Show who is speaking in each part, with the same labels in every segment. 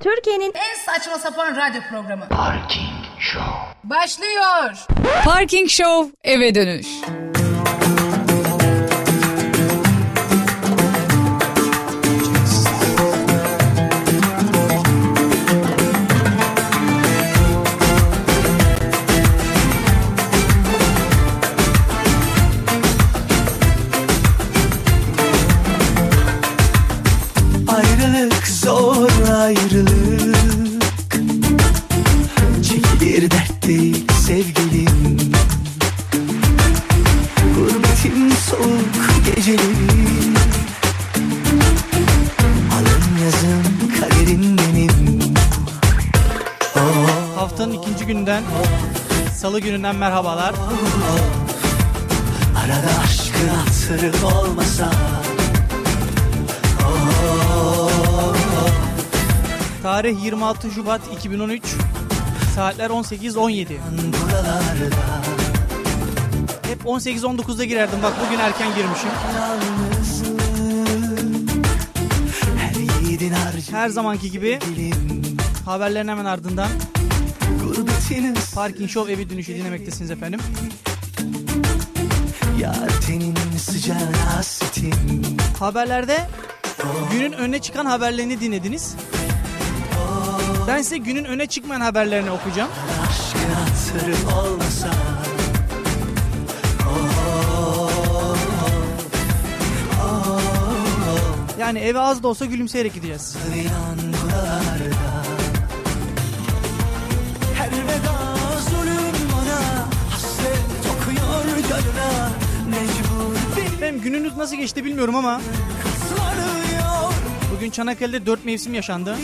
Speaker 1: Türkiye'nin
Speaker 2: En saçma sapan radyo programı.
Speaker 3: Parking Show.
Speaker 2: Başlıyor.
Speaker 4: Parking Show eve dönüş.
Speaker 5: Salı gününden merhabalar.
Speaker 6: Arada aşkın hatırı olmasa
Speaker 5: Tarih 26 Şubat 2013. Saatler 18.17.
Speaker 6: Buralarda
Speaker 5: Hep 18-19'da girerdim. Bak bugün erken girmişim.
Speaker 6: Her
Speaker 5: zamanki gibi haberlerin hemen ardından
Speaker 6: Gurbetin
Speaker 5: Parking Show evi dönüşü dinlemektesiniz efendim.
Speaker 6: Yar tenin
Speaker 5: Haberlerde günün öne çıkan haberlerini dinlediniz. Ben size günün öne çıkmayan haberlerini okuyacağım.
Speaker 6: Olmasa
Speaker 5: Yani eve az da olsa gülümseyerek gideceğiz. Benim gününüz nasıl geçti bilmiyorum ama bugün Çanakkale'de dört mevsim yaşandı.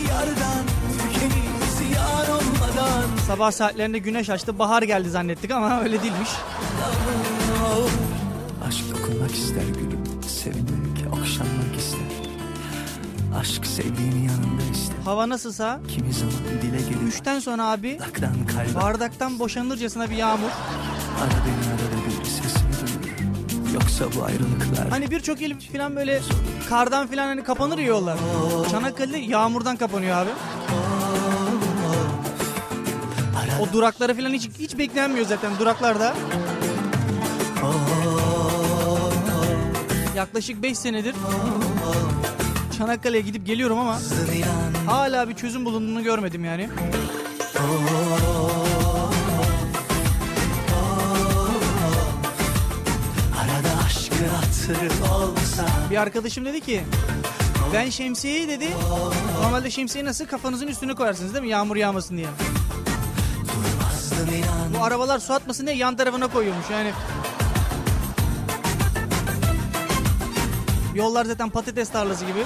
Speaker 5: Sabah saatlerinde güneş açtı, bahar geldi zannettik ama öyle değilmiş.
Speaker 6: Aşk dokunmak ister gülüm Sevinmek, okşanmak ister Aşk sevdiğinin yanında ister
Speaker 5: Hava nasılsa
Speaker 6: Kimi zaman dile gelir
Speaker 5: üçten sonra abi bardaktan boşanırcasına bir yağmur.
Speaker 6: Ara beni duyur Yoksa bu ayrılıklar
Speaker 5: Hani birçok il falan böyle kardan falan hani kapanır ya yollar. Çanakkale'de yağmurdan kapanıyor abi. O durakları falan hiç hiç beklenmiyor zaten duraklarda. Yaklaşık 5 senedir Çanakkale'ye gidip geliyorum ama hala bir çözüm bulunduğunu görmedim yani. Bir arkadaşım dedi ki ben şemsiyeyi dedi normalde şemsiyeyi nasıl kafanızın üstüne koyarsınız değil mi yağmur yağmasın diye. Bu arabalar su atmasın diye yan tarafına koyuyormuş yani. Yollar zaten patates tarlası gibi.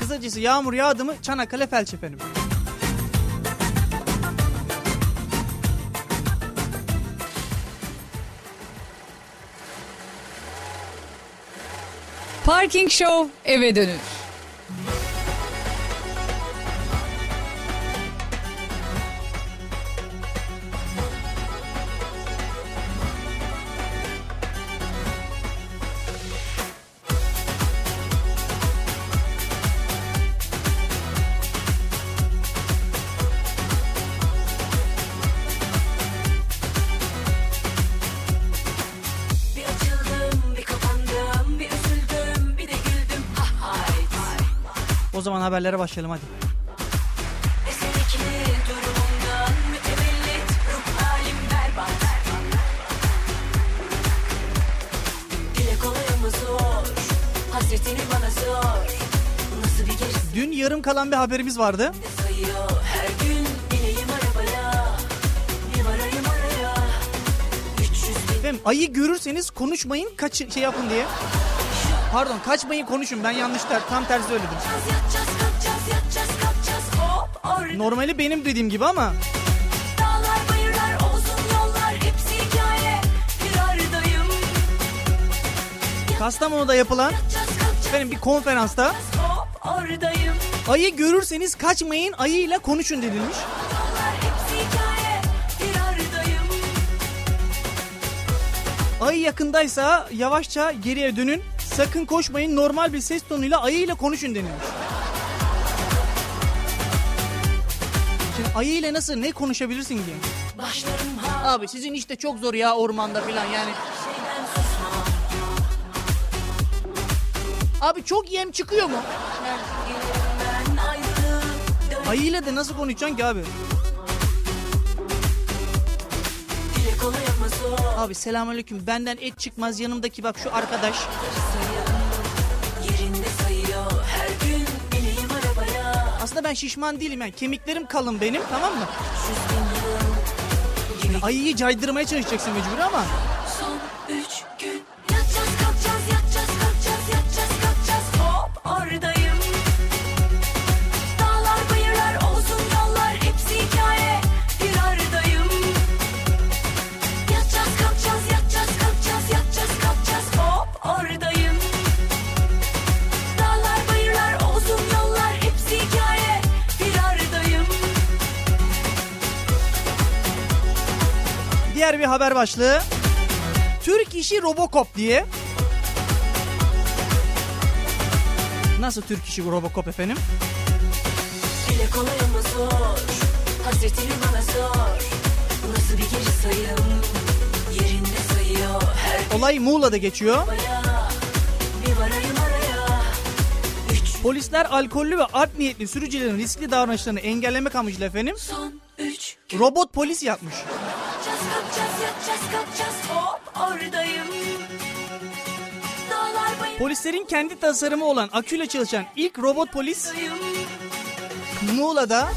Speaker 5: Kısacası yağmur yağdı mı Çanakkale felç efendim.
Speaker 4: Parking Show eve dönüş.
Speaker 7: Nasıl bir gece
Speaker 5: Dün yarım kalan bir haberimiz vardı.
Speaker 7: sayıyor, her gün bineyim arabaya. Bir varayım araya, 300 bin
Speaker 5: Efendim ayı görürseniz konuşmayın kaç şey yapın diye. Pardon kaçmayın konuşun ben yanlış ter, tam tersi söyledim. Normali benim dediğim gibi ama.
Speaker 7: Dağlar, bayırlar, uzun yollar, hepsi hikaye.
Speaker 5: Kastamonu'da yapılan efendim bir konferansta ayı görürseniz kaçmayın ayıyla konuşun denilmiş. Ayı yakındaysa yavaşça geriye dönün. Sakın koşmayın normal bir ses tonuyla ayıyla konuşun denilmiş. Şimdi ayıyla nasıl ne konuşabilirsin ki? Abi sizin işte çok zor ya ormanda falan yani. Abi çok yem çıkıyor mu?
Speaker 7: Dön
Speaker 5: Ayıyla da nasıl konuşacaksın ki abi? Abi selamünaleyküm benden et çıkmaz yanımdaki bak şu arkadaş. Aslında ben şişman değilim yani kemiklerim kalın benim tamam mı? Ayıyı caydırmaya çalışacaksın mecbur ama. Haber başlığı. Türk işi Robocop diye. Nasıl Türk işi bu Robocop efendim?
Speaker 7: Dile kolay ama zor Hasretini bana sor Nasıl bir geri sayım Yerinde sayıyor Her
Speaker 5: Olay Muğla'da geçiyor.
Speaker 7: baya Bir varayım araya Üç
Speaker 5: Polisler alkollü ve art niyetli sürücülerin riskli davranışlarını engellemek amacıyla efendim
Speaker 7: son üç gün
Speaker 5: robot polis yapmış.
Speaker 7: Kalkacağız kalkacağız Hop oradayım. Dağlar bayırlar
Speaker 5: Polislerin kendi tasarımı olan aküyle çalışan ilk robot polis Muğla'da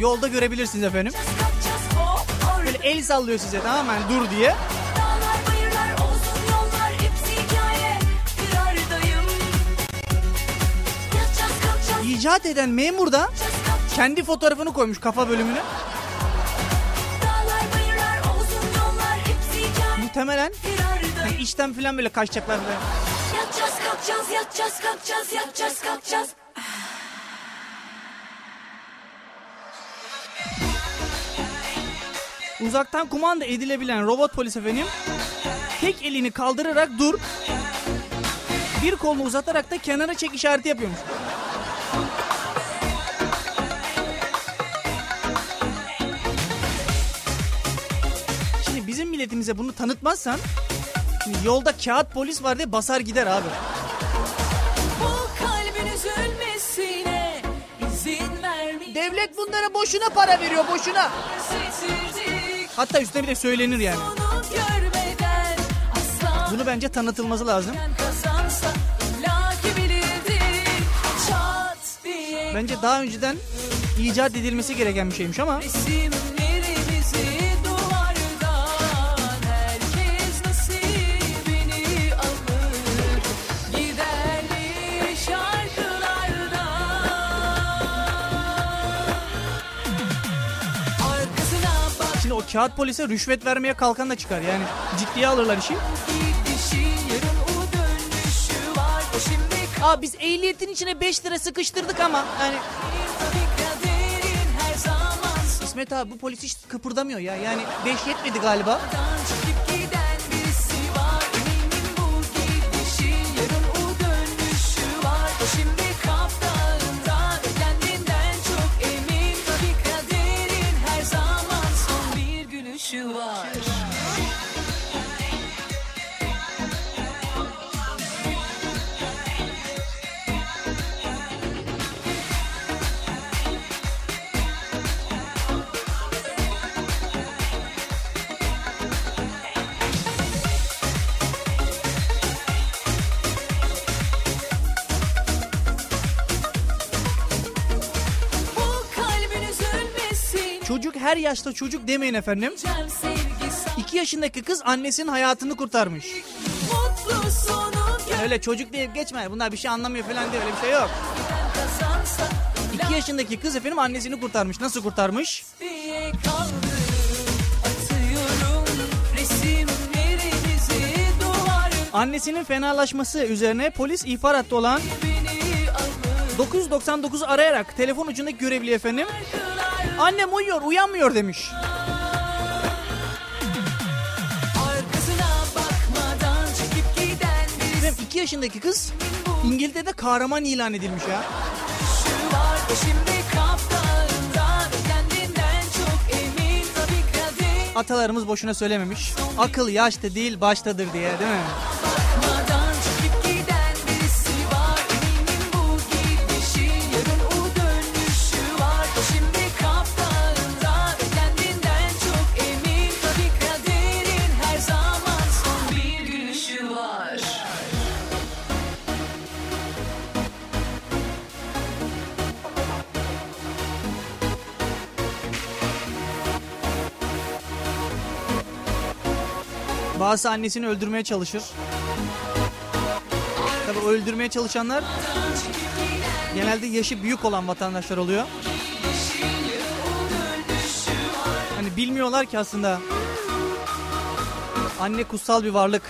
Speaker 5: yolda görebilirsiniz efendim. Böyle el sallıyor size tamamen dur diye. İcat eden memur da kendi fotoğrafını koymuş kafa bölümüne. Muhtemelen
Speaker 7: aradayım
Speaker 5: işten falan böyle kaçacaklar falan.
Speaker 7: Yatacağız kalkacağız yatacağız kalkacağız yatacağız kalkacağız
Speaker 5: Uzaktan kumanda edilebilen robot polis efendim tek elini kaldırarak dur. Bir kolunu uzatarak da kenara çek işareti yapıyormuş. Milletimize bunu tanıtmazsan yolda kağıt polis var diye basar gider abi. Devlet bunlara boşuna para veriyor boşuna. Hatta üstüne bir de söylenir yani. Bunu bence tanıtılması lazım. Bence daha önceden icat edilmesi gereken bir şeymiş ama
Speaker 7: Resimlerimizi
Speaker 5: kağıt polise rüşvet vermeye kalkan da çıkar yani ciddiye alırlar işi. Aa biz ehliyetin içine 5 lira sıkıştırdık ama yani İsmet abi bu polis hiç kıpırdamıyor ya yani 5 yetmedi galiba.
Speaker 7: Her
Speaker 5: yaşta çocuk demeyin efendim. 2 yaşındaki kız annesinin hayatını kurtarmış. Öyle çocuk diye geçme bunlar bir şey anlamıyor falan diye öyle bir şey yok. 2 yaşındaki kız efendim annesini kurtarmış. Nasıl kurtarmış? Annesinin fenalaşması üzerine polis ihbar hattı olan
Speaker 7: beni alır
Speaker 5: 999'u arayarak telefon ucundaki görevli efendim annem uyuyor uyanmıyor demiş. Efendim 2 yaşındaki kız İngiltere'de kahraman ilan edilmiş ya. Atalarımız boşuna söylememiş. Akıl yaşta değil baştadır diye değil mi? Bazısı annesini öldürmeye çalışır. Tabi öldürmeye çalışanlar genelde yaşı büyük olan vatandaşlar oluyor. Hani bilmiyorlar ki aslında anne kutsal bir varlık.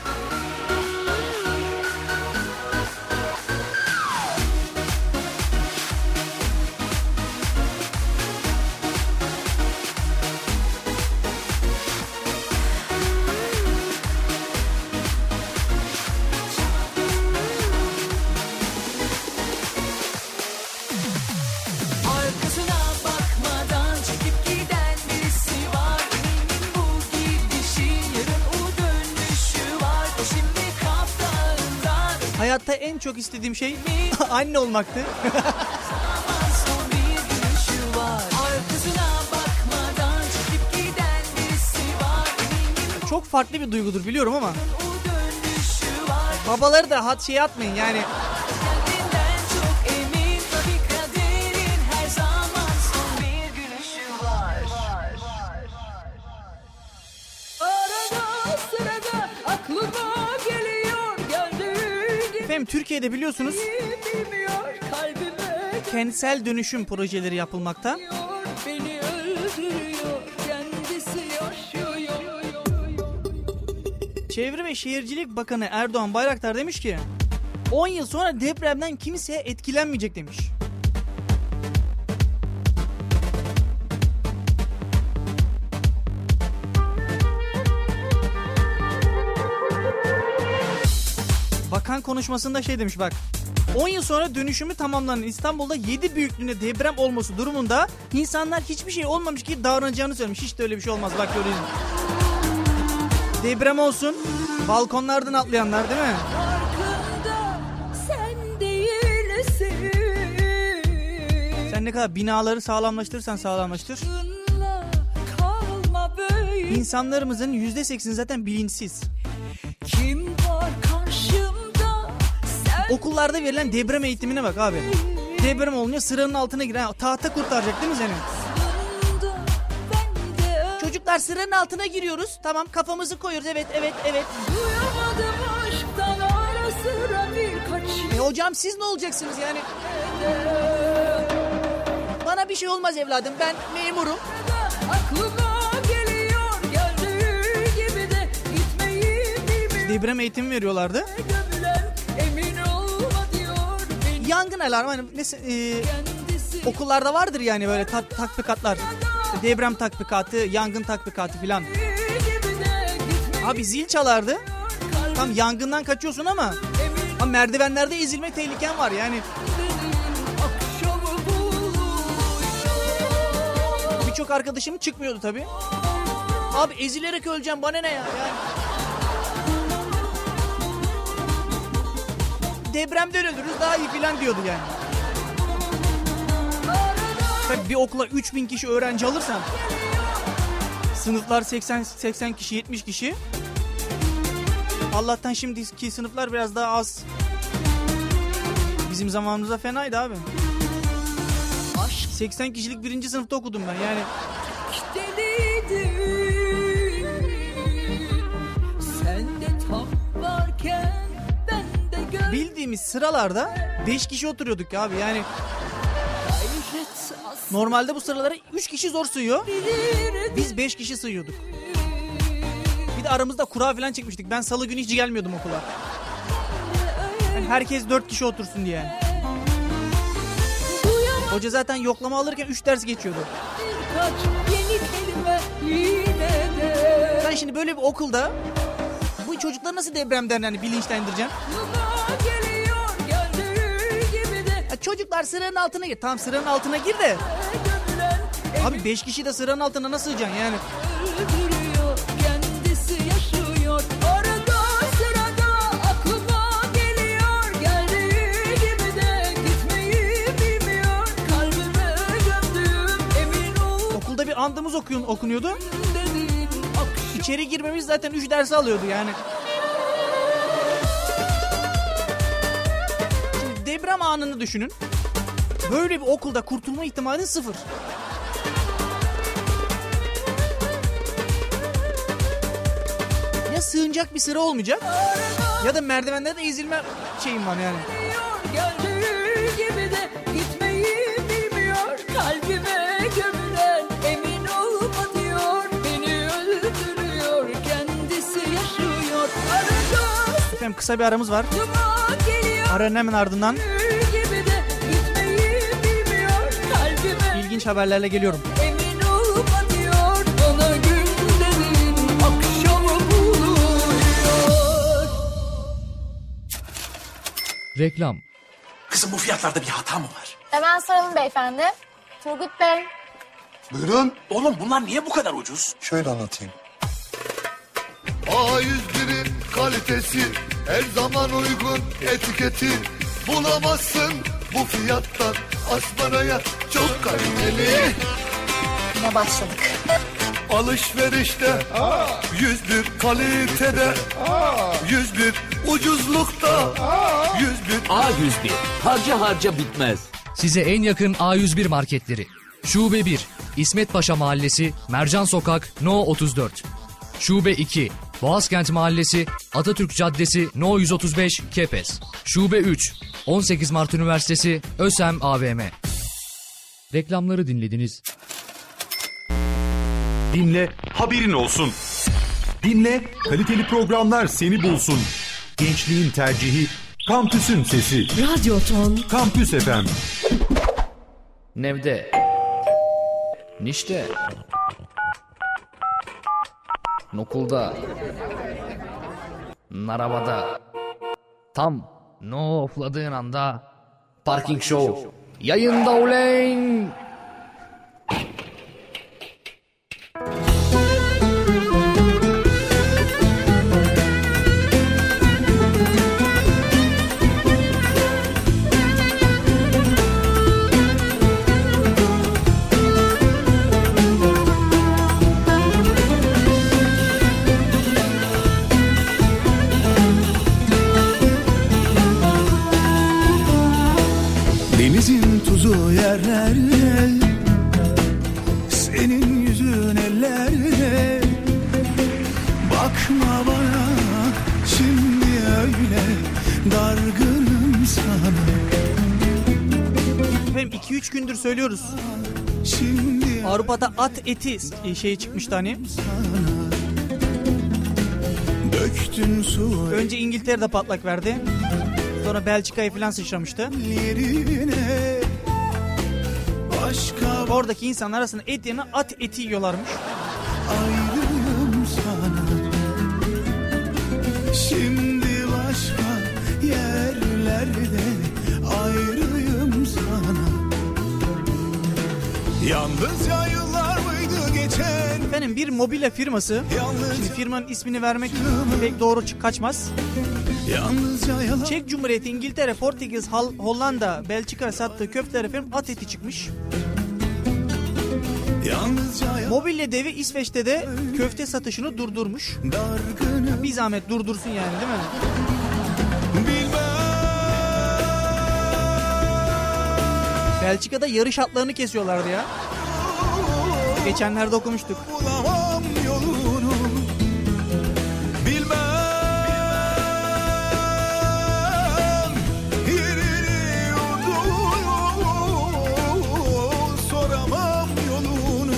Speaker 5: Çok istediğim şey anne olmaktı. çok farklı bir duygudur biliyorum ama babaları da hat şey atmayın yani. Türkiye'de biliyorsunuz kentsel dönüşüm projeleri yapılmakta. Çevre ve Şehircilik Bakanı Erdoğan Bayraktar demiş ki 10 yıl sonra depremden kimse etkilenmeyecek demiş. Bakan konuşmasında şey demiş bak. 10 yıl sonra dönüşümü tamamlanan İstanbul'da 7 büyüklüğünde deprem olması durumunda insanlar hiçbir şey olmamış gibi davranacağını söylemiş. Hiç de öyle bir şey olmaz bak görüyorsun. Deprem olsun. Balkonlardan atlayanlar değil mi?
Speaker 1: Sen
Speaker 5: Sen ne kadar binaları sağlamlaştırırsan sağlamlaştır. İnsanlarımızın %80'i zaten bilinçsiz.
Speaker 1: Kim
Speaker 5: Okullarda verilen deprem eğitimine bak abi. Deprem olunca sıranın altına giren tahta kurtaracak değil mi seni? Çocuklar sıranın altına giriyoruz. Tamam kafamızı koyuyoruz. Evet evet evet. E hocam siz ne olacaksınız yani? Bana bir şey olmaz evladım. Ben memurum.
Speaker 1: Bilmiyor
Speaker 5: Deprem eğitimi veriyorlardı.
Speaker 1: gömülen
Speaker 5: Yangın alarmı hani mesela e, okullarda vardır yani böyle ta- tatbikatlar. İşte deprem tatbikatı, yangın tatbikatı filan. Abi zil çalardı. Tam yangından kaçıyorsun ama ama merdivenlerde ezilme tehliken var yani. Birçok arkadaşım çıkmıyordu tabi. Abi ezilerek öleceğim bana ne ya? Yani. Depremden ölürüz daha iyi filan diyordu yani. Tabii bir okula 3000 kişi öğrenci alırsan sınıflar 80 80 kişi 70 kişi. Allah'tan şimdiki sınıflar biraz daha az. Bizim zamanımızda fenaydı abi. 80 kişilik birinci sınıfta okudum ben yani. Bildiğimiz sıralarda 5 kişi oturuyorduk abi yani. Normalde bu sıralara 3 kişi zor sığıyor. Biz 5 kişi sığıyorduk. Bir de aramızda kura falan çekmiştik. Ben salı günü hiç gelmiyordum okula. Yani herkes 4 kişi otursun diye. Hoca zaten yoklama alırken 3 ders geçiyordu. Sen şimdi böyle bir okulda bu çocukları nasıl depremden hani bilinçlendireceksin? Çocuklar sıranın altına gir. Tamam sıranın altına gir de. Abi 5 kişi de sıranın altına nasıl sığacaksın yani? Okulda bir andımız okuyun, okunuyordu. İçeri girmemiz zaten 3 dersi alıyordu yani. Deprem anını düşünün. Böyle bir okulda kurtulma ihtimali sıfır. Ya sığınacak bir sıra olmayacak ya da merdivenlerde ezilme şeyim var yani.
Speaker 7: de
Speaker 5: Efendim kısa bir aramız var. Aranın hemen ardından haberlerle geliyorum.
Speaker 7: emin olma diyor ona gün dediğin akşamı buluyor
Speaker 3: Reklam
Speaker 8: Kızım bu fiyatlarda bir hata mı var?
Speaker 2: Hemen soralım beyefendi. Turgut Bey.
Speaker 9: Buyurun.
Speaker 8: Oğlum bunlar niye bu kadar ucuz?
Speaker 9: Şöyle anlatayım. A101'in kalitesi her zaman uygun etiketi bulamazsın bu fiyattan asmanaya çok kaliteli.
Speaker 2: Yine başladık.
Speaker 9: Alışverişte yüz bir kalitede yüz bir ucuzlukta yüz bir
Speaker 10: A101 harca harca bitmez.
Speaker 3: size en yakın A101 marketleri. Şube 1 İsmet Paşa Mahallesi Mercan Sokak No 34. Şube 2 Boğazkent Mahallesi Atatürk Caddesi No 135 Kepez. Şube 3 18 Mart Üniversitesi Ösem AVM. Reklamları dinlediniz.
Speaker 11: Dinle, haberin olsun. Dinle, kaliteli programlar seni bulsun. Gençliğin tercihi, kampüsün sesi.
Speaker 7: Radyoton
Speaker 11: Kampüs FM.
Speaker 10: Nevde. Nişte. Nokulda. Narabada. Tam no ofladığın anda Parking Show yayında uleyn.
Speaker 5: Avrupa'da at eti şey çıkmıştı hani. Önce İngiltere'de patlak verdi. Sonra Belçika'ya falan sıçramıştı.
Speaker 12: Başka
Speaker 5: Oradaki insanlar arasında et yerine at eti yiyorlarmış.
Speaker 12: ayrıyım sana Şimdi başka yerlerde ayrıyım sana Yalnızca yıllar mıydı geçen
Speaker 5: Efendim bir mobilya firması, şimdi firmanın ismini vermek pek doğru kaçmaz. Çek Cumhuriyeti, İngiltere, Portekiz, Hal- Hollanda, Belçika sattığı köfteler efendim at eti çıkmış. Mobilya devi İsveç'te de köfte satışını durdurmuş.
Speaker 12: Dargınım
Speaker 5: Bir zahmet durdursun yani değil mi? Belçika'da yarış atlarını kesiyorlardı ya. Geçenlerde okumuştuk.
Speaker 12: Bulamam yolunu Bilmem. Yerini yurdunu Soramam yolunu.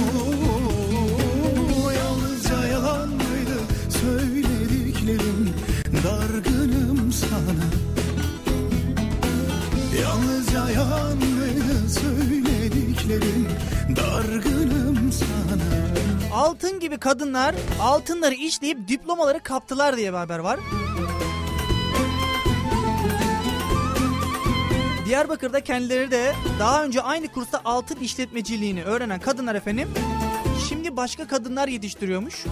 Speaker 12: Yalnızca yalan mıydı Söylediklerim Dargınım sana? Yalnızca yalan mıydı Söylediklerim Dargınım
Speaker 5: Altın gibi kadınlar altınları işleyip diplomaları kaptılar diye bir haber var. Diyarbakır'da kendileri de daha önce aynı kursta altın işletmeciliğini öğrenen kadınlar efendim şimdi başka kadınlar yetiştiriyormuş.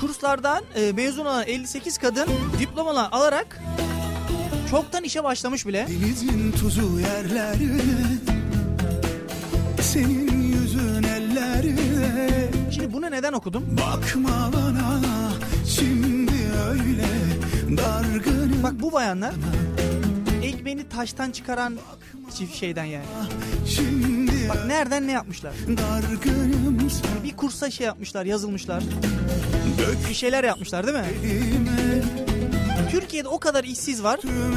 Speaker 5: Kurslardan e, mezun olan 58 kadın diplomalar alarak çoktan işe başlamış bile.
Speaker 12: Denizin tuzu yerlerine Senin yüzün ellerine
Speaker 5: Şimdi bunu neden okudum?
Speaker 12: Bakma bana şimdi öyle dargınım
Speaker 5: Bak bu bayanlar ekmeğini taştan çıkaran çift şeyden yani.
Speaker 12: Şimdi
Speaker 5: Bak nereden ne yapmışlar?
Speaker 12: dargınım sana
Speaker 5: Bir kursa şey yapmışlar, yazılmışlar. Bir şeyler yapmışlar değil mi? Türkiye'de o kadar işsiz var.
Speaker 12: Tüm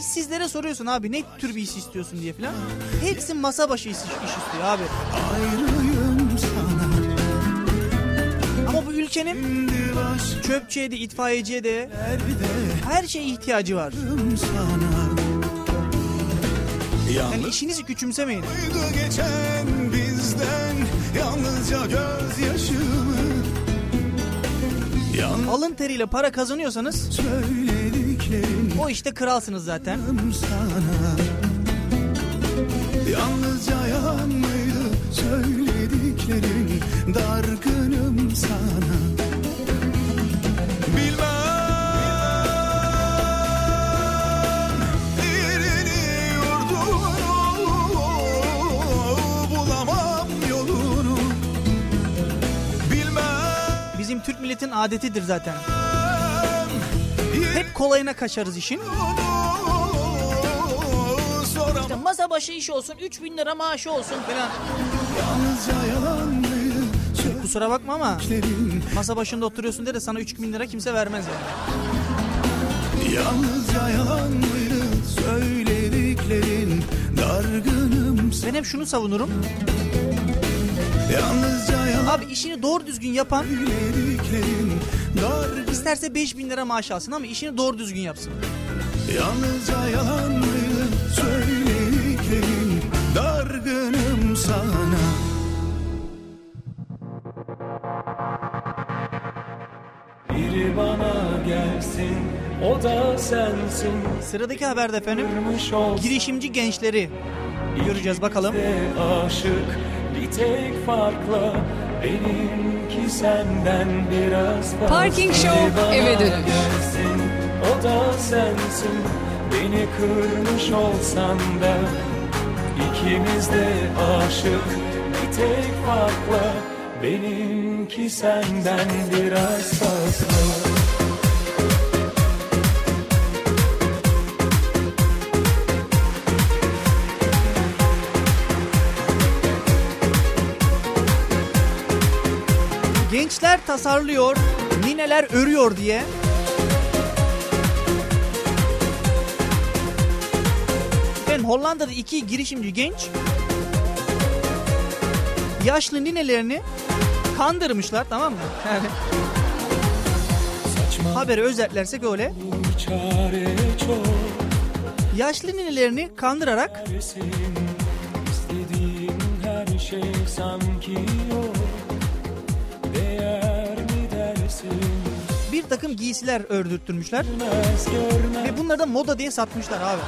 Speaker 5: işsizlere soruyorsun abi ne tür bir iş istiyorsun diye falan. Hepsi masa başı iş, iş istiyor abi. Ama bu ülkenin çöpçüye de itfaiyeciye de her şeye ihtiyacı var. Yani işinizi küçümsemeyin.
Speaker 12: Geçen bizden Yalnızca gözyaşımı
Speaker 5: Alın teriyle para kazanıyorsanız o işte kralsınız zaten.
Speaker 12: sana Yalnızca yalan mıydı söylediklerin Dargınım sana?
Speaker 5: Bizim Türk milletin adetidir zaten. Hep kolayına kaçarız işin. İşte masa başı iş olsun, 3000 lira maaşı olsun falan.
Speaker 12: Mıydı
Speaker 5: Kusura bakma ama masa başında oturuyorsun diye de sana 3000 lira kimse vermez yani.
Speaker 12: Yalnızca yalan mıydı söylediklerin Dargınım
Speaker 5: Ben hep şunu savunurum.
Speaker 12: Yalnızca yalan
Speaker 5: Abi işini doğru düzgün yapan isterse 5000 lira maaş alsın ama işini doğru düzgün yapsın.
Speaker 12: Yalnızca yalan mıydı söylediklerin Dargınım sana
Speaker 13: Biri bana gelsin o da sensin
Speaker 5: Sıradaki haberde efendim girişimci gençleri göreceğiz bakalım.
Speaker 13: aşık bir tek farkla Benimki senden biraz fazla.
Speaker 4: Parking Show eve dönüş.
Speaker 13: gelsin o da sensin. Beni kırmış olsan da ikimiz de aşık. Bir tek farkla Benimki senden biraz fazla
Speaker 5: Gençler tasarlıyor, nineler örüyor diye. Ben Hollanda'da iki girişimci genç yaşlı ninelerini kandırmışlar tamam mı? Yani haberi özetlersek öyle. Yaşlı ninelerini kandırarak
Speaker 13: şey sanki
Speaker 5: takım giysiler ördürtmüşler ve bunları da moda diye satmışlar abi.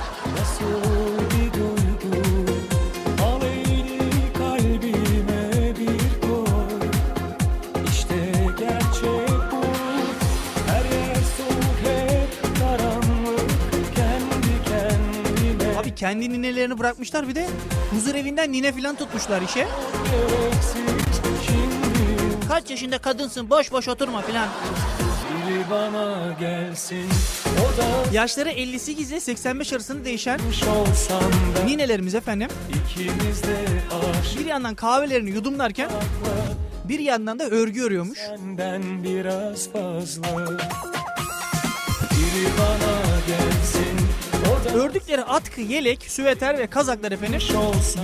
Speaker 5: Abi kendi ninelerini bırakmışlar bir de huzur evinden nine filan tutmuşlar işe. Kaç yaşında kadınsın boş boş oturma filan.
Speaker 13: Bana gelsin O da
Speaker 5: Yaşları 58 ile 85 arasında değişen
Speaker 13: da
Speaker 5: ninelerimiz efendim
Speaker 13: ikimiz de aşık
Speaker 5: bir yandan kahvelerini yudumlarken bir yandan da örgü örüyormuş.
Speaker 13: Senden biraz fazla Biri bana gelsin da
Speaker 5: Ördükleri atkı, yelek, süveter ve kazaklar efendim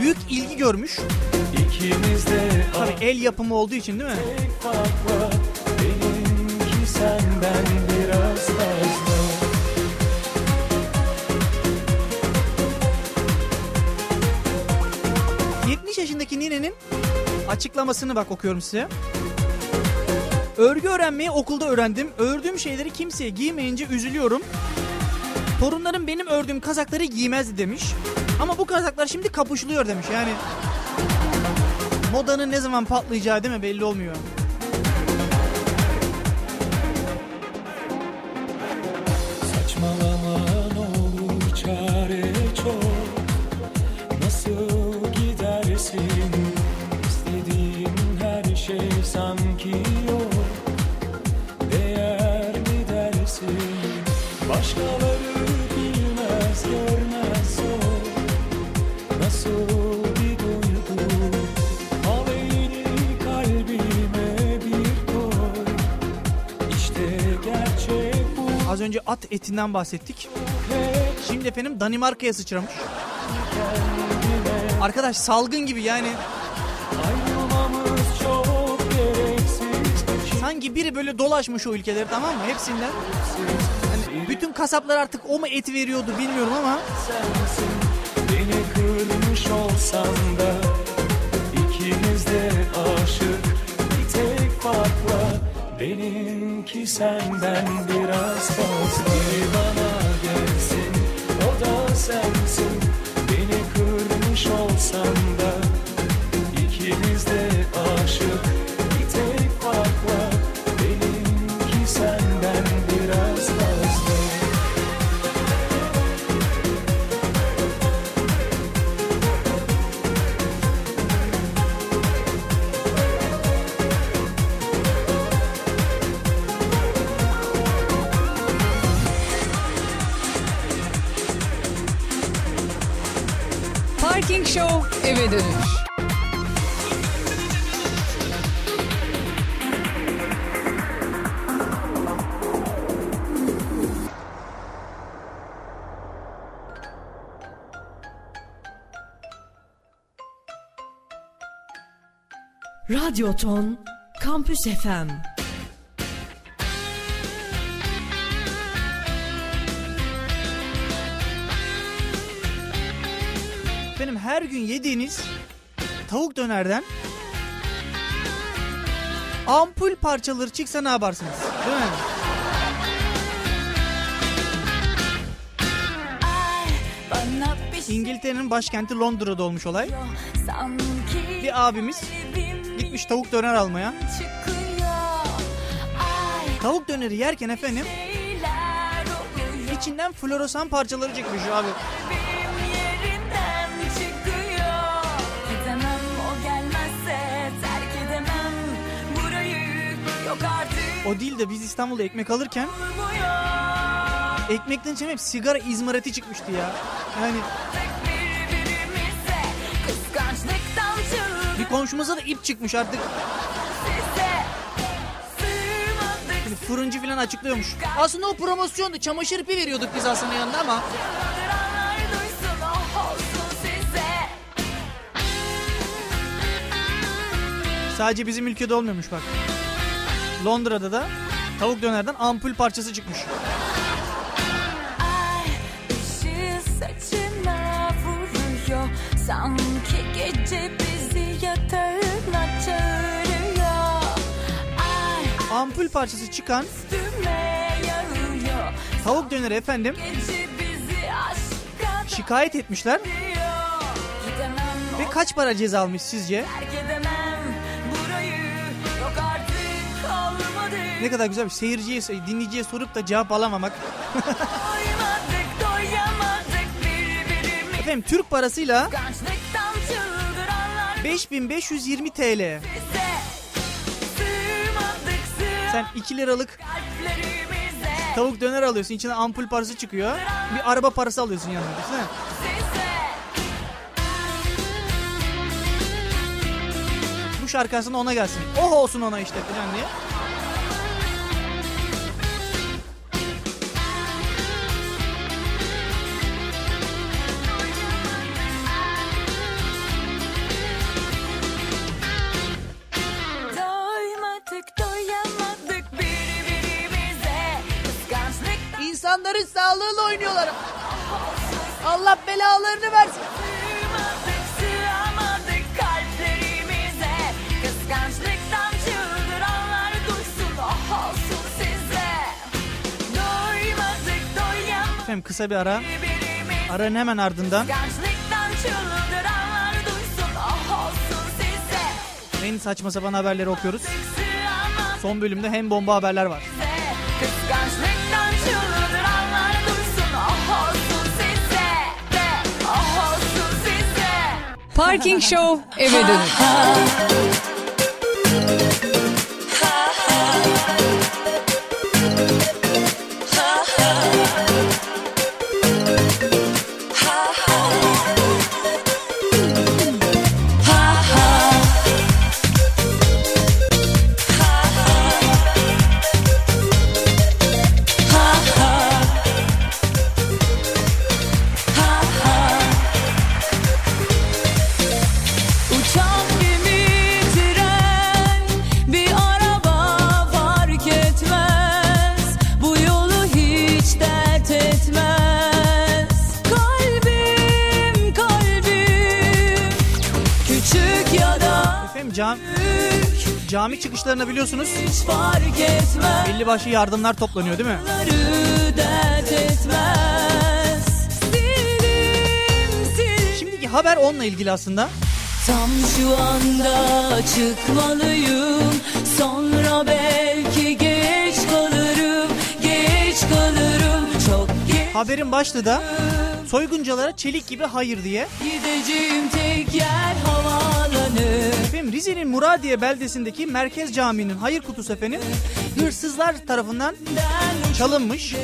Speaker 5: büyük ilgi görmüş. Tabii el yapımı olduğu için değil mi? Yaşındaki ninenin açıklamasını bak okuyorum size. Örgü öğrenmeyi okulda öğrendim. Ördüğüm şeyleri kimseye giymeyince üzülüyorum. Torunlarım benim ördüğüm kazakları giymezdi demiş. Ama bu kazaklar şimdi kapışılıyor demiş. Yani modanın ne zaman patlayacağı değil mi belli olmuyor. Önce at etinden bahsettik. Şimdi efendim Danimarka'ya sıçramış. Arkadaş salgın gibi yani. Sanki biri böyle dolaşmış o ülkeleri tamam mı? Hepsinden. Hani bütün kasaplar artık o mu eti veriyordu bilmiyorum ama.
Speaker 13: sensin Beni kırmış olsan da ikimiz de aşık benimki senden biraz fazla. Biri bana gelsin o da sensin. Beni kırmış olsan
Speaker 14: Radyoton Kampüs FM
Speaker 5: Benim her gün yediğiniz tavuk dönerden ampul parçaları çıksa ne yaparsınız? Değil mi?
Speaker 7: Şey
Speaker 5: İngiltere'nin başkenti Londra'da olmuş olay. Bir abimiz gitmiş tavuk döner almaya. Tavuk döneri yerken efendim içinden floresan parçaları çıkmış abi.
Speaker 7: O
Speaker 5: değil de biz İstanbul'da ekmek alırken ekmekten içine hep sigara izmariti çıkmıştı ya. Yani bir komşumuza da ip çıkmış artık. Hani fırıncı falan açıklıyormuş. Aslında o promosyondu. Çamaşır ipi veriyorduk biz aslında yanında ama. Sadece bizim ülkede olmuyormuş bak. Londra'da da tavuk dönerden ampul parçası çıkmış.
Speaker 7: Sanki gece Ay
Speaker 5: Ampul parçası çıkan tavuk döneri efendim. Şikayet etmişler. Ve kaç para ceza almış sizce? Ne kadar güzel bir seyirciye, dinleyiciye sorup da cevap alamamak. Efendim Türk parasıyla 5520 TL. Sen 2 liralık tavuk döner alıyorsun. içine ampul parası çıkıyor. Bir araba parası alıyorsun yanına. Düşünsene. Bu şarkı aslında ona gelsin. Oh olsun ona işte falan diye. Kısa bir ara. Aranın hemen ardından
Speaker 7: ah
Speaker 5: en saçma sapan haberleri okuyoruz. Son bölümde hem bomba haberler var.
Speaker 7: Kıskançlıktan çıldıranlar duysun ah olsun size de ah olsun size
Speaker 4: Parking Show eve dönüş.
Speaker 5: cami çıkışlarına biliyorsunuz belli başlı yardımlar toplanıyor değil mi? Şimdiki haber onunla ilgili aslında.
Speaker 7: Tam şu anda çıkmalıyım Sonra belki geç kalırım Geç kalırım. Çok geç
Speaker 5: Haberin başlığı da soygunculara çelik gibi hayır diye.
Speaker 7: gideceğim tek yer
Speaker 5: Efendim Rize'nin Muradiye beldesindeki Merkez Camii'nin hayır kutusu efendim hırsızlar tarafından çalınmış.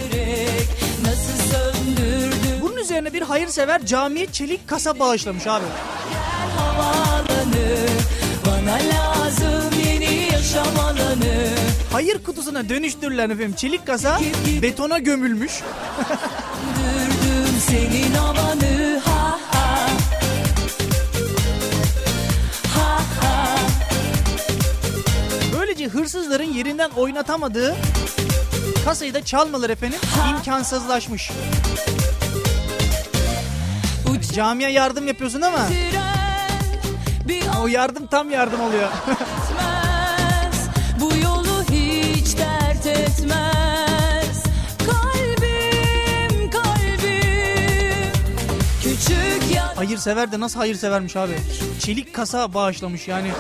Speaker 5: Bunun üzerine bir hayırsever camiye çelik kasa bağışlamış abi.
Speaker 7: Bana lazım yeni yaşam alanı
Speaker 5: Hayır kutusuna dönüştürülen efendim çelik kasa betona gömülmüş.
Speaker 7: Senin havanı
Speaker 5: Böylece hırsızların yerinden oynatamadığı kasayı da çalmaları efendim imkansızlaşmış. Camiye yardım yapıyorsun ama o yardım tam yardım oluyor. hayırsever de nasıl hayırsevermiş abi. Çelik kasa bağışlamış yani.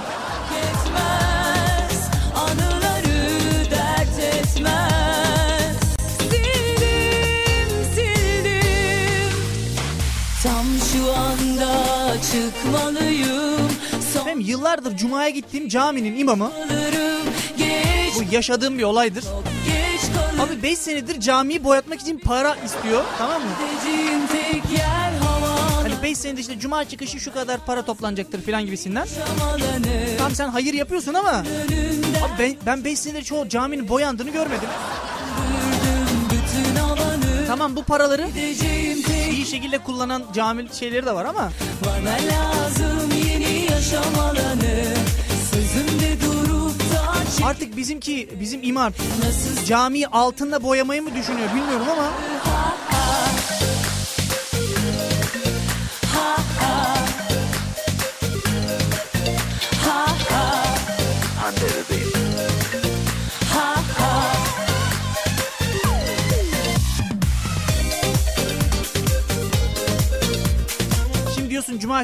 Speaker 7: Anda çıkmalıyım
Speaker 5: Efendim yıllardır Cuma'ya gittiğim caminin imamı bu yaşadığım bir olaydır. Abi 5 senedir camiyi boyatmak için para istiyor tamam mı? Hani 5 senedir işte cuma çıkışı şu kadar para toplanacaktır filan gibisinden. Tamam sen hayır yapıyorsun ama abi ben, ben 5 senedir çoğu caminin boyandığını görmedim. Tamam bu paraları iyi şekilde kullanan cami şeyleri de var ama.
Speaker 7: Bana lazım yeni yaşam alanı. Sözümde durup da
Speaker 5: artık bizimki bizim
Speaker 7: Nasıl
Speaker 5: camiyi altınla boyamayı mı düşünüyor bilmiyorum ama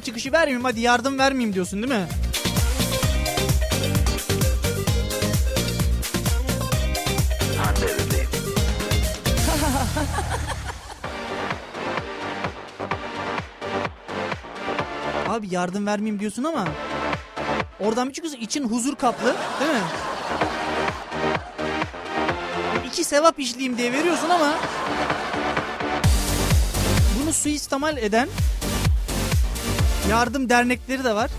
Speaker 5: cuma çıkışı vermeyeyim hadi yardım vermeyeyim diyorsun değil mi? Abi yardım vermeyeyim diyorsun ama oradan bir çıkıyorsun için huzur kaplı değil mi? İki sevap işleyeyim diye veriyorsun ama bunu suistimal eden yardım dernekleri de var.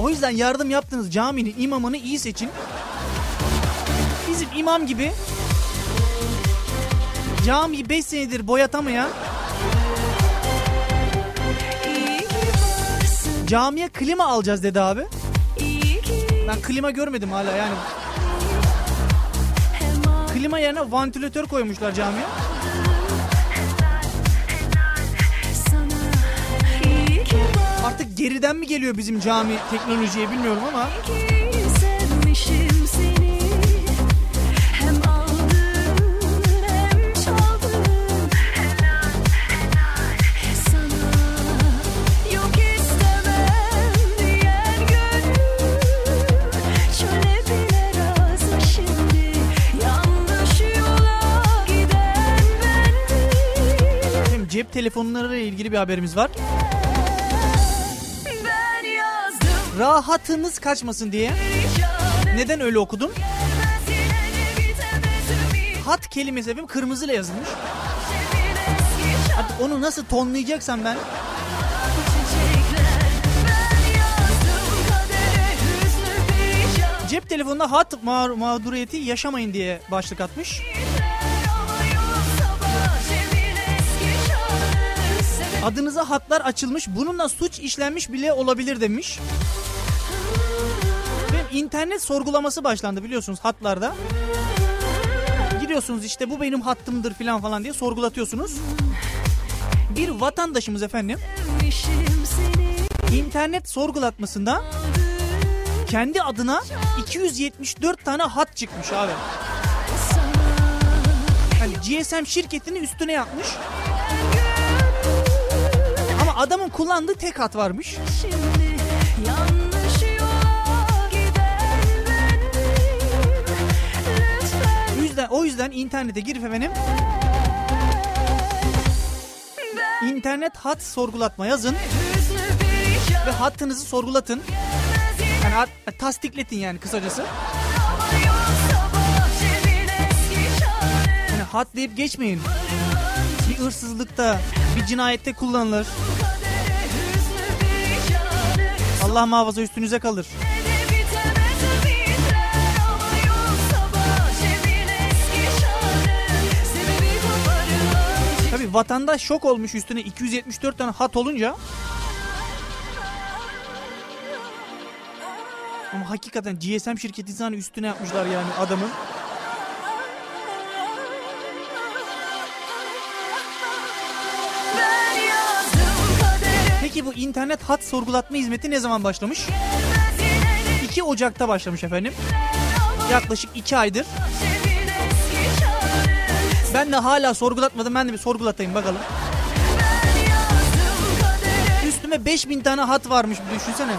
Speaker 5: O yüzden yardım yaptığınız caminin imamını iyi seçin. Bizim imam gibi camiyi 5 senedir boyatamayan camiye klima alacağız dedi abi. Ben klima görmedim hala yani. Klima yerine vantilatör koymuşlar camiye. Artık geriden mi geliyor bizim cami teknolojiye bilmiyorum ama. cep telefonlarıyla ilgili bir haberimiz var. Rahatınız kaçmasın diye. Neden öyle okudum? Hat kelimesi efendim kırmızıyla yazılmış. Artık onu nasıl tonlayacaksam ben Cep telefonunda hat mağ- mağduriyeti yaşamayın diye başlık atmış. Adınıza hatlar açılmış, bununla suç işlenmiş bile olabilir demiş. İnternet sorgulaması başlandı biliyorsunuz hatlarda. Giriyorsunuz işte bu benim hattımdır falan falan diye sorgulatıyorsunuz. Bir vatandaşımız efendim internet sorgulatmasında kendi adına 274 tane hat çıkmış abi. Hani GSM şirketini üstüne yapmış. Ama adamın kullandığı tek hat varmış. O o yüzden internete girip efendim internet hat sorgulatma yazın ve hattınızı sorgulatın. Yani hat- tasdikletin yani kısacası. Yani hat deyip geçmeyin. Bir hırsızlıkta, bir cinayette kullanılır. Allah muhafaza üstünüze kalır. Tabi vatandaş şok olmuş üstüne 274 tane hat olunca. Ama hakikaten GSM şirketi sana üstüne yapmışlar yani adamın. Peki bu internet hat sorgulatma hizmeti ne zaman başlamış? 2 Ocak'ta başlamış efendim. Yaklaşık 2 aydır. Ben de hala sorgulatmadım. Ben de bir sorgulatayım bakalım. Üstüme 5000 tane hat varmış düşünsene.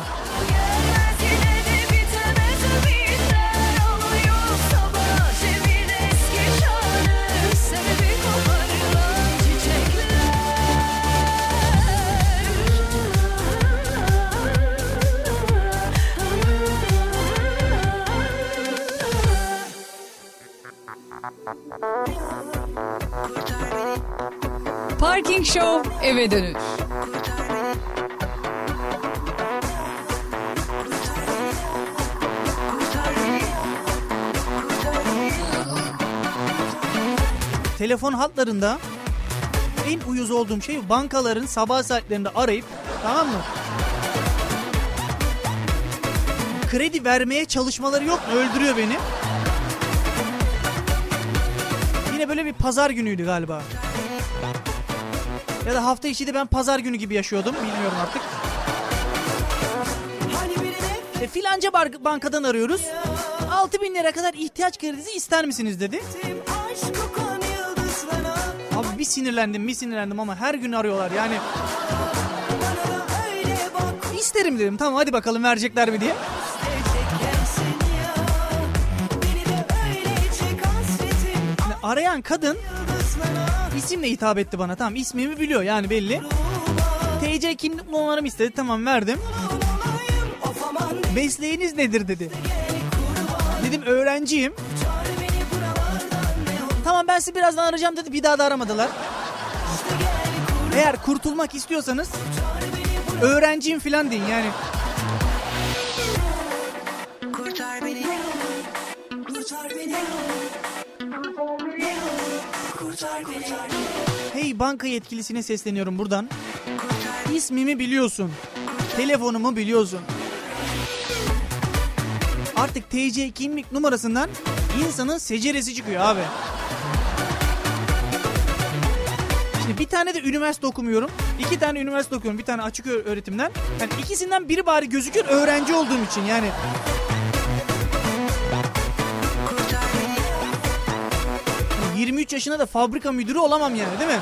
Speaker 4: Parking Show eve dönüş.
Speaker 5: Telefon hatlarında en uyuz olduğum şey bankaların sabah saatlerinde arayıp tamam mı? Kredi vermeye çalışmaları yok mu? Öldürüyor beni. Yine böyle bir pazar günüydü galiba. Ya da hafta içi de ben pazar günü gibi yaşıyordum. Bilmiyorum artık. E, filanca bankadan arıyoruz. 6000 lira kadar ihtiyaç kredisi ister misiniz dedi. Abi bir sinirlendim bir sinirlendim ama her gün arıyorlar yani. İsterim dedim tamam hadi bakalım verecekler mi diye. Arayan kadın isimle hitap etti bana tamam ismimi biliyor yani belli. TC kimlik numaramı istedi tamam verdim. Mesleğiniz nedir dedi. Dedim öğrenciyim. Tamam ben sizi birazdan arayacağım dedi bir daha da aramadılar. Eğer kurtulmak istiyorsanız öğrenciyim falan deyin yani.
Speaker 7: Kurtar
Speaker 5: Hey banka yetkilisine sesleniyorum buradan. İsmimi biliyorsun. Telefonumu biliyorsun. Artık TC kimlik numarasından insanın seceresi çıkıyor abi. Şimdi bir tane de üniversite okumuyorum. iki tane üniversite okuyorum. Bir tane açık öğretimden. Yani ikisinden biri bari gözüküyor öğrenci olduğum için yani. 23 yaşında da fabrika müdürü olamam yani değil mi?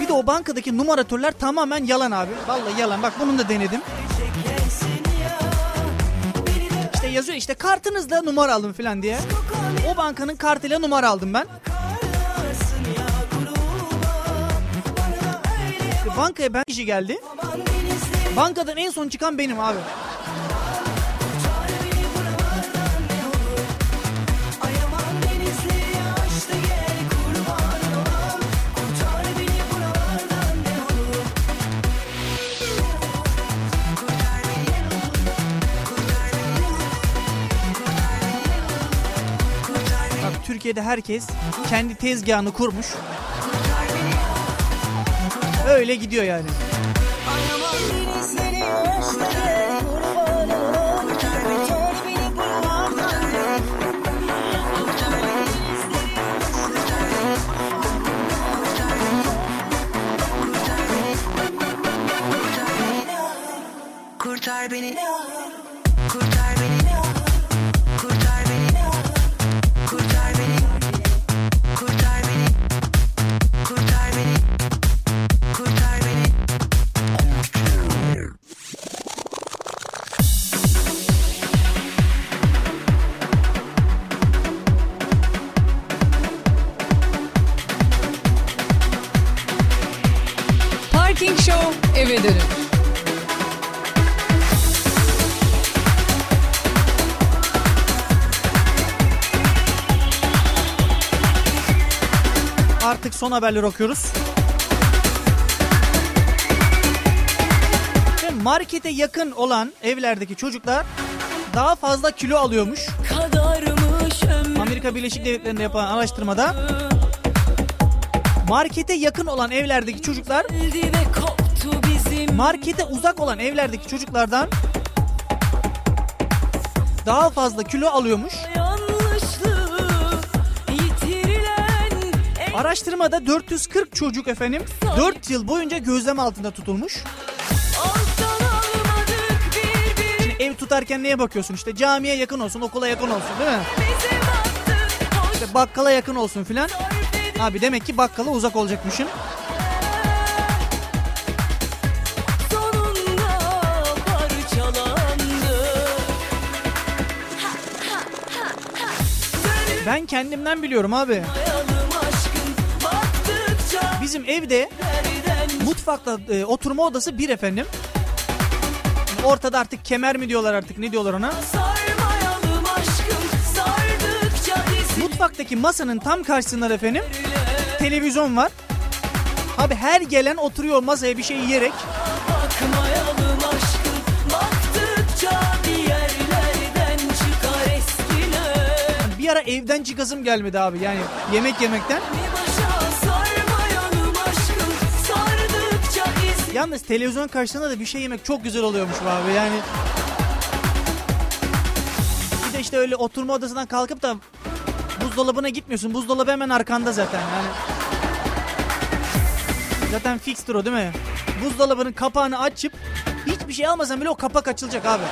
Speaker 5: Bir de o bankadaki numaratörler tamamen yalan abi. Vallahi yalan. Bak bunu da denedim. İşte yazıyor işte kartınızla numara alın falan diye. O bankanın kartıyla numara aldım ben. İşte bankaya ben kişi geldi. Bankadan en son çıkan benim abi. Türkiye'de herkes kendi tezgahını kurmuş. Öyle gidiyor yani.
Speaker 7: Kurtar beni
Speaker 5: Artık son haberleri okuyoruz. Ve markete yakın olan evlerdeki çocuklar daha fazla kilo alıyormuş. Amerika Birleşik Devletleri'nde yapılan araştırmada markete yakın olan evlerdeki çocuklar markete uzak olan evlerdeki çocuklardan daha fazla kilo alıyormuş. Araştırmada 440 çocuk efendim 4 yıl boyunca gözlem altında tutulmuş. Şimdi ev tutarken neye bakıyorsun? İşte camiye yakın olsun, okula yakın olsun değil mi? İşte bakkala yakın olsun filan. Abi demek ki bakkala uzak olacakmışsın. Ben kendimden biliyorum abi. Bizim evde mutfakta e, oturma odası bir efendim. Ortada artık kemer mi diyorlar artık ne diyorlar ona? Mutfaktaki masanın tam karşısında efendim televizyon var. Abi her gelen oturuyor masaya bir şey yiyerek.
Speaker 7: Aşkım Bir
Speaker 5: ara evden çıkasım gelmedi abi yani yemek yemekten. Yalnız televizyon karşısında da bir şey yemek çok güzel oluyormuş abi yani. Bir de işte öyle oturma odasından kalkıp da buzdolabına gitmiyorsun. Buzdolabı hemen arkanda zaten yani. Zaten fikstir o değil mi? Buzdolabının kapağını açıp hiçbir şey almasan bile o kapak açılacak abi.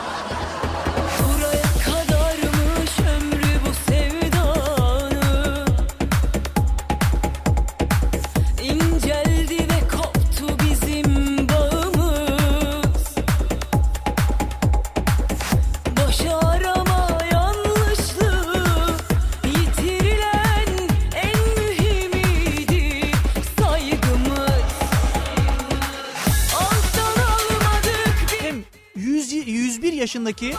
Speaker 5: Yaşındaki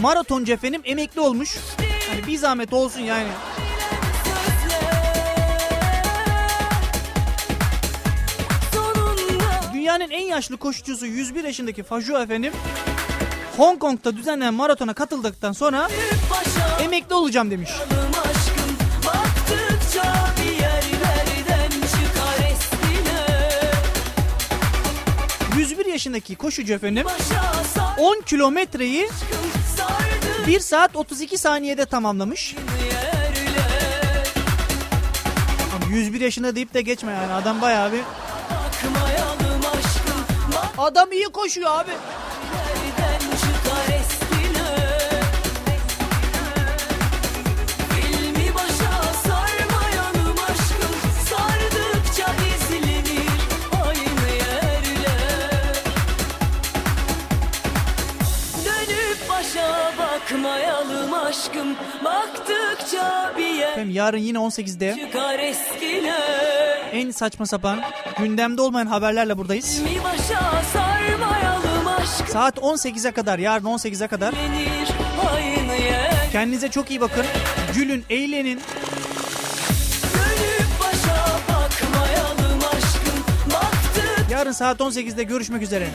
Speaker 5: maratoncu efendim emekli olmuş. Hani bir zahmet olsun yani. Dünyanın en yaşlı koşucusu 101 yaşındaki Faju efendim Hong Kong'da düzenlenen maratona katıldıktan sonra emekli olacağım demiş. 101 yaşındaki koşucu efendim 10 kilometreyi 1 saat 32 saniyede tamamlamış. Abi 101 yaşında deyip de geçme yani adam bayağı bir Adam iyi koşuyor abi. Efendim yarın yine 18'de
Speaker 7: Çıkar eskiler
Speaker 5: en saçma sapan gündemde olmayan haberlerle buradayız.
Speaker 7: Mi başa sarmayalım aşk
Speaker 5: Saat 18'e kadar yarın 18'e kadar
Speaker 7: yer
Speaker 5: kendinize çok iyi bakın. Gülün, eğlenin. Yarın saat 18'de görüşmek üzere.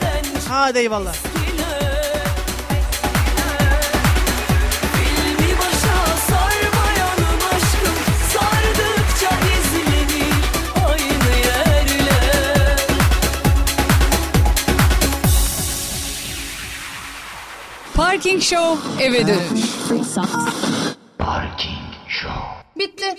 Speaker 5: Hadi eyvallah.
Speaker 4: Parking Show eve dönüş.
Speaker 2: Bitti.